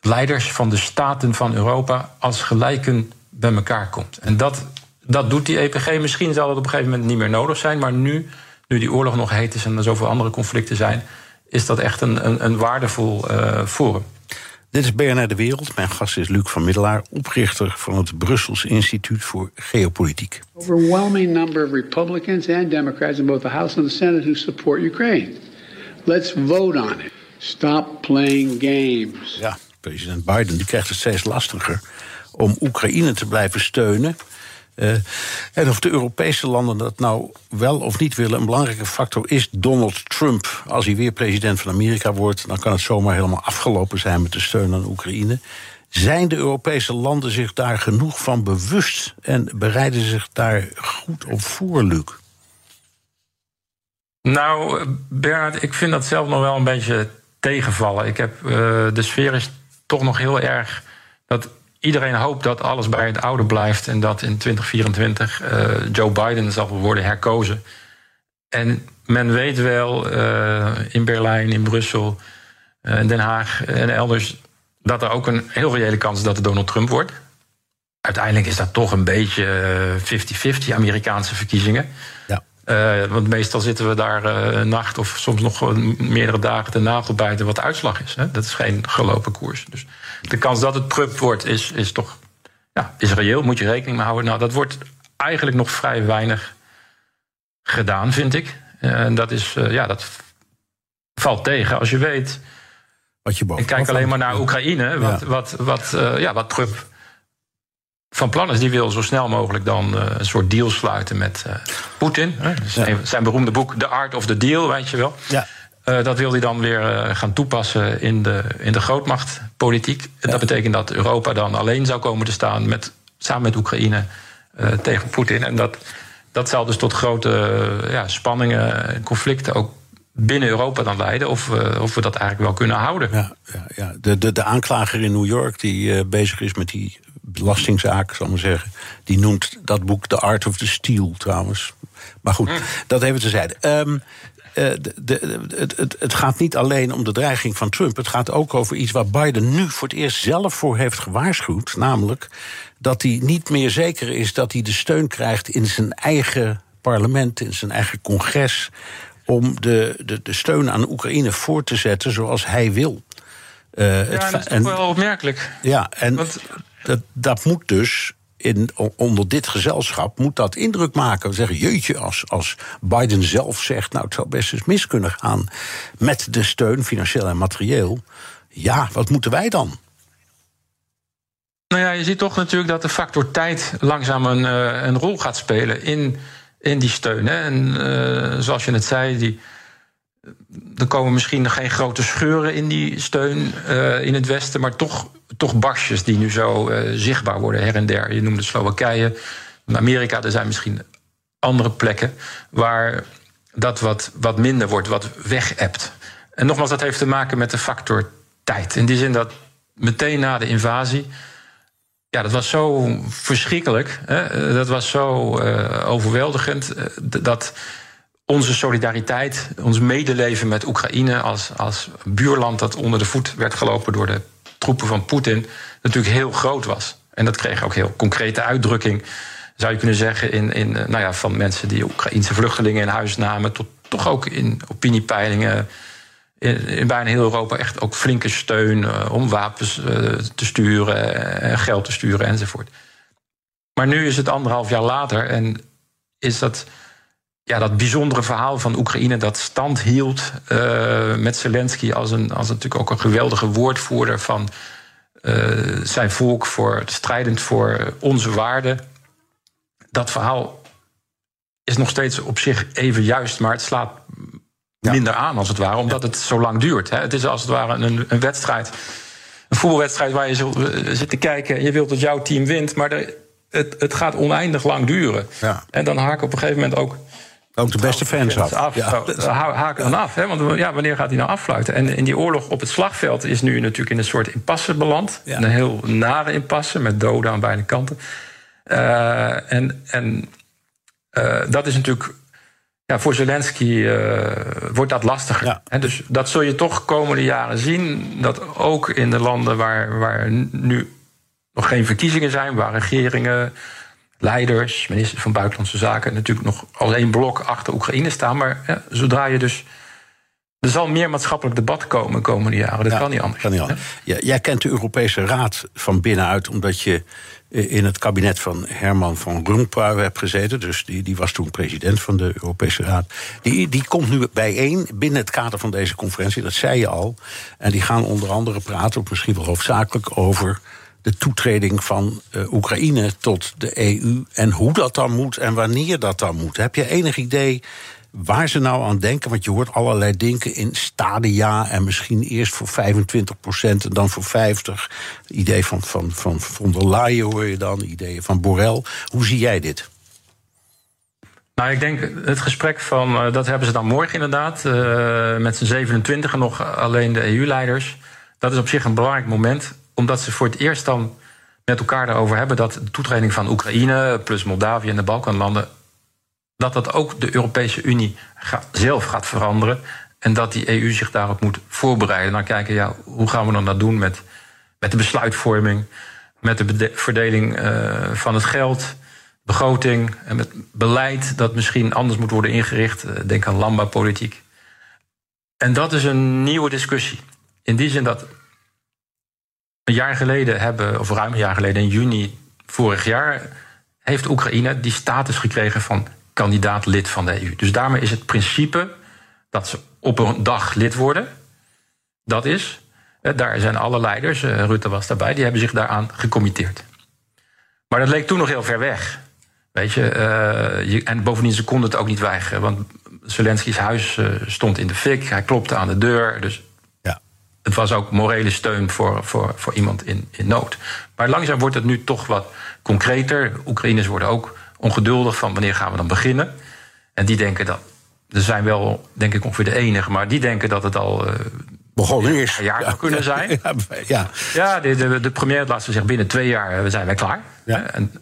leiders van de staten van Europa als gelijken bij elkaar komt. En dat, dat doet die EPG. Misschien zal het op een gegeven moment niet meer nodig zijn, maar nu, nu die oorlog nog heet is en er zoveel andere conflicten zijn, is dat echt een, een, een waardevol uh, forum. Dit is BNR De Wereld. Mijn gast is Luc van Middelaar, oprichter van het Brussels Instituut voor Geopolitiek. Overwhelming number of Republicans and Democrats in both the House and the Senate who support Ukraine. Let's vote on it. Stop playing games. Ja, president Biden die krijgt het steeds lastiger om Oekraïne te blijven steunen. Uh, en of de Europese landen dat nou wel of niet willen, een belangrijke factor is Donald Trump. Als hij weer president van Amerika wordt, dan kan het zomaar helemaal afgelopen zijn met de steun aan Oekraïne. Zijn de Europese landen zich daar genoeg van bewust en bereiden zich daar goed op voor, Luc? Nou, Bernard, ik vind dat zelf nog wel een beetje tegenvallen. Ik heb, uh, de sfeer is toch nog heel erg dat iedereen hoopt dat alles bij het oude blijft en dat in 2024 uh, eh, Joe Biden zal worden herkozen. En men weet wel uh, in Berlijn, in Brussel, uh, Den Haag en elders dat er ook een heel reële kans is dat het Donald Trump wordt. Uiteindelijk is dat toch een beetje 50-50 Amerikaanse verkiezingen. Ja. Uh, want meestal zitten we daar uh, een nacht of soms nog meerdere dagen te nagel bijten wat de uitslag is. Hè? Dat is geen gelopen koers. Dus de kans dat het Trump wordt is, is toch ja, is reëel, moet je rekening mee houden. Nou, dat wordt eigenlijk nog vrij weinig gedaan, vind ik. En dat, is, ja, dat valt tegen als je weet. Wat je ik kijk alleen maar naar Oekraïne, wat, ja. wat, wat, ja, wat Trump van plan is. Die wil zo snel mogelijk dan uh, een soort deal sluiten met uh, Poetin. Zijn, zijn, beroemde boek The Art of the Deal, weet je wel. Ja. Uh, dat wil hij dan weer gaan toepassen in de, in de grootmachtpolitiek. Ja. Dat betekent dat Europa dan alleen zou komen te staan met, samen met Oekraïne tegen Poetin. En dat, dat zal dus tot grote ja, spanningen en conflicten ook binnen Europa dan leiden. Of, of we dat eigenlijk wel kunnen houden. Ja, ja, ja. De, de, de aanklager in New York die bezig is met die belastingzaak, zal ik maar zeggen. Die noemt dat boek The Art of the Steel trouwens. Maar goed, mm. dat even tezijde. Um, uh, de, de, het, het, het, gaat niet alleen om de dreiging van Trump. Het gaat ook over iets waar Biden nu voor het eerst zelf voor heeft gewaarschuwd. Namelijk dat hij niet meer zeker is dat hij de steun krijgt in zijn eigen parlement, in zijn eigen congres. om de, de, de steun aan Oekraïne voor te zetten zoals hij wil. Uh, ja, het, dat is en, wel opmerkelijk. Ja, en Want, dat, moet dus in, onder dit gezelschap moet dat indruk maken. We zeggen, jeetje, als, als Biden zelf zegt... nou, het zou best eens mis kunnen gaan met de steun, financieel en materieel... ja, wat moeten wij dan? Nou ja, je ziet toch natuurlijk dat de factor tijd langzaam een, uh, een rol gaat spelen in, in die steun. Hè. En uh, zoals je net zei, die, er komen misschien geen grote scheuren in die steun uh, in het Westen, maar toch toch barstjes die nu zo uh, zichtbaar worden her en der. Je noemde Slowakije, Amerika, er zijn misschien andere plekken waar dat wat, wat minder wordt, wat weg-ebt. En nogmaals, dat heeft te maken met de factor tijd. In die zin dat meteen na de invasie. Ja, dat was zo verschrikkelijk. Hè? Dat was zo uh, overweldigend. Dat onze solidariteit, ons medeleven met Oekraïne als, als buurland dat onder de voet werd gelopen door de troepen van Poetin natuurlijk heel groot was. En dat kreeg ook heel concrete uitdrukking, zou je kunnen zeggen, in, in, eh, nou ja, van mensen die Oekraïnse vluchtelingen in huis namen, tot toch ook in opiniepeilingen. In, in bijna heel Europa echt ook flinke steun uh, om wapens te sturen, en geld te sturen enzovoort. Maar nu is het anderhalf jaar later en is dat ja, dat bijzondere verhaal van Oekraïne dat stand hield uh, met Zelensky als, een, als natuurlijk ook een geweldige woordvoerder van uh, zijn volk, voor, strijdend voor onze waarden. dat verhaal is nog steeds op zich even juist, maar het slaat minder aan als het ware, omdat het zo lang duurt. Hè. Het is als het ware een, een wedstrijd, een voetbalwedstrijd waar je eh, zit te kijken en je wilt dat jouw team wint, maar het, het gaat oneindig lang duren. Ja. En dan haken op een gegeven moment ook Ook de beste fans af. af. Ja. Oh, ha- haken dan af. Hè? Want ja, wanneer gaat hij nou affluiten? En in die oorlog op het slagveld is nu natuurlijk in een soort impasse beland. Ja. Een heel nare impasse met doden aan beide kanten. Eh, en en eh, dat is natuurlijk. Ja, voor Zelensky eh, wordt dat lastiger. Hè, dus dat zul je toch komende jaren zien. Dat ook in de landen waar, waar nu nog geen verkiezingen zijn, waar regeringen, leiders, ministers van Buitenlandse Zaken natuurlijk nog als één blok achter Oekraïne staan. Maar ja, zodra je dus. Er zal meer maatschappelijk debat komen de komende jaren. Dat Ja, kan niet anders. Kan niet anders. Ja, jij kent de Europese Raad van binnenuit, omdat je eh, in het kabinet van Herman van Rompuy hebt gezeten. Dus die, die was toen president van de Europese Raad. Die, die komt nu bijeen binnen het kader van deze conferentie, dat zei je al. En die gaan onder andere praten, of misschien wel hoofdzakelijk, over de toetreding van eh, Oekraïne tot de EU. En hoe dat dan moet en wanneer dat dan moet. Heb je enig idee waar ze nou aan denken? Want je hoort allerlei dingen in stadia en misschien eerst voor 25% en dan voor 50. Idee van, van, van von der Leyen hoor je dan, ideeën van Borrell. Hoe zie jij dit? Nou, ik denk het gesprek van, eh, dat hebben ze dan morgen inderdaad, eh, met z'n 27 nog alleen de EU-leiders. Dat is op zich een belangrijk moment, omdat ze voor het eerst dan met elkaar erover hebben dat de toetreding van Oekraïne, plus Moldavië en de Balkanlanden, dat dat ook de Europese Unie zelf gaat veranderen. En dat die EU zich daarop moet voorbereiden. Dan kijken, ja, hoe gaan we dan dat doen met, met de besluitvorming, met de verdeling eh, van het geld, begroting en met beleid dat misschien anders moet worden ingericht. Eh, Denk aan landbouwpolitiek. En dat is een nieuwe discussie. In die zin dat een jaar geleden hebben, of ruim een jaar geleden, in juni vorig jaar, heeft Oekraïne die status gekregen van kandidaat lid van de EU. Dus daarmee is het principe dat ze op een dag lid worden, dat is, eh, daar zijn alle leiders, eh, Rutte was daarbij, die hebben zich daaraan gecommitteerd. Maar dat leek toen nog heel ver weg. Weet je, eh, en bovendien, ze konden het ook niet weigeren. Want Zelensky's huis stond in de fik, hij klopte aan de deur. Dus het was ook morele steun voor, voor, voor iemand in, in nood. Maar langzaam wordt het nu toch wat concreter. Oekraïners worden ook ongeduldig van wanneer gaan we dan beginnen. En die denken dat. Er zijn wel, denk ik, ongeveer de enige, maar die denken dat het al. eh, Begonnen is. Een jaar zou kunnen zijn. Ja, Ja, de, de, de premier had laatst gezegd: binnen twee jaar eh, zijn wij klaar. En,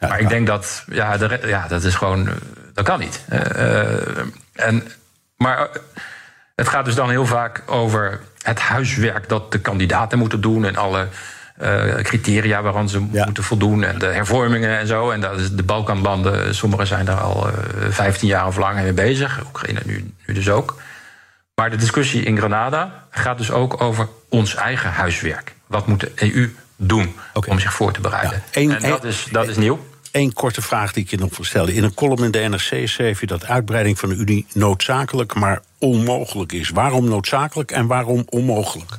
maar ik denk dat, ja, de, ja, dat is gewoon, eh, dat kan niet. Eh, eh, en, maar eh, het gaat dus dan heel vaak over het huiswerk dat de kandidaten moeten doen en alle eh, criteria waaraan ze moeten voldoen en de hervormingen en zo. En dat is de Balkanlanden, sommigen zijn daar al eh 15 jaar of langer mee bezig. Oekraïne nu, nu dus ook. Maar de discussie in Granada gaat dus ook over ons eigen huiswerk. Wat moet de EU doen om zich voor te bereiden? één- en dat één- is, dat is nieuw. Eén korte vraag die ik je nog wil stellen. In een column in de NRC schreef je dat uitbreiding van de Unie noodzakelijk, maar onmogelijk is. Waarom noodzakelijk en waarom onmogelijk?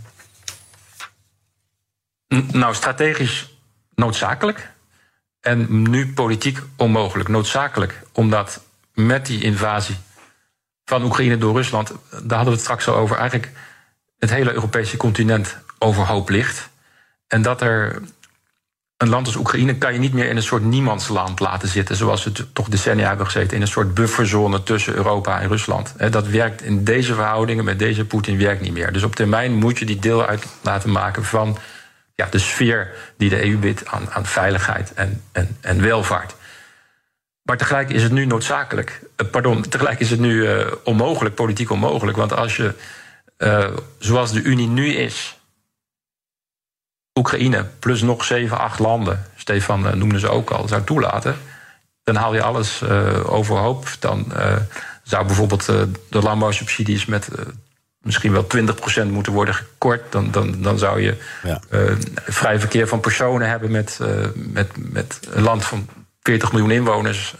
Nou, strategisch noodzakelijk. En nu politiek onmogelijk. Noodzakelijk, omdat met die invasie van Oekraïne door Rusland, daar hadden we het straks al over, eigenlijk het hele Europese continent overhoop ligt. En dat er een land als Oekraïne kan je niet meer in een soort niemandsland laten zitten, zoals we toch decennia hebben gezeten, in een soort bufferzone tussen Europa en Rusland. Dat werkt in deze verhoudingen met deze Poetin werkt niet meer. Dus op termijn moet je die deel uit laten maken van ja, de sfeer die de EU biedt aan, aan veiligheid en, en, en welvaart. Maar tegelijk is het nu noodzakelijk. eh, pardon, tegelijk is het nu eh, onmogelijk, politiek onmogelijk. Want als je, eh, zoals de Unie nu is, Oekraïne plus nog zeven, acht landen, Stefan eh, noemde ze ook al, zou toelaten, dan haal je alles eh, overhoop. Dan eh, zou bijvoorbeeld de landbouwsubsidies met misschien wel 20% moeten worden gekort. Dan, dan, dan zou je eh, vrij verkeer van personen hebben met, met, met een land van 40 miljoen inwoners.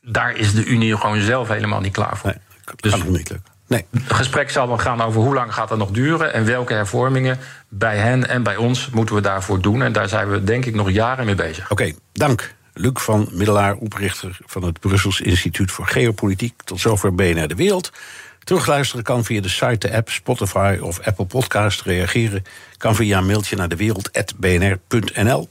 Daar is de Unie gewoon zelf helemaal niet klaar voor. dus niet lukken. Nee. Het gesprek zal dan gaan over hoe lang gaat dat nog duren en welke hervormingen bij hen en bij ons moeten we daarvoor doen. En daar zijn we denk ik nog jaren mee bezig. Oké, dank Luc van Middelaar, oprichter van het Brussels Instituut voor Geopolitiek. Tot zover BNR De Wereld. Terugluisteren kan via de site, de app, Spotify of Apple Podcast. Reageren kan via een mailtje naar dewereld.bnr.nl.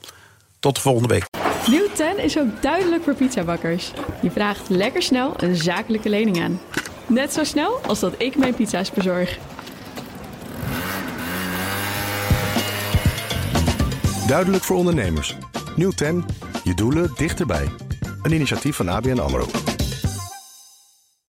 Tot de volgende week. Nieuw 10 is ook duidelijk voor pizzabakkers. Je vraagt lekker snel een zakelijke lening aan. Net zo snel als dat ik mijn pizza's bezorg. Duidelijk voor ondernemers. Nieuw 10, je doelen dichterbij. Een initiatief van ABN AMRO.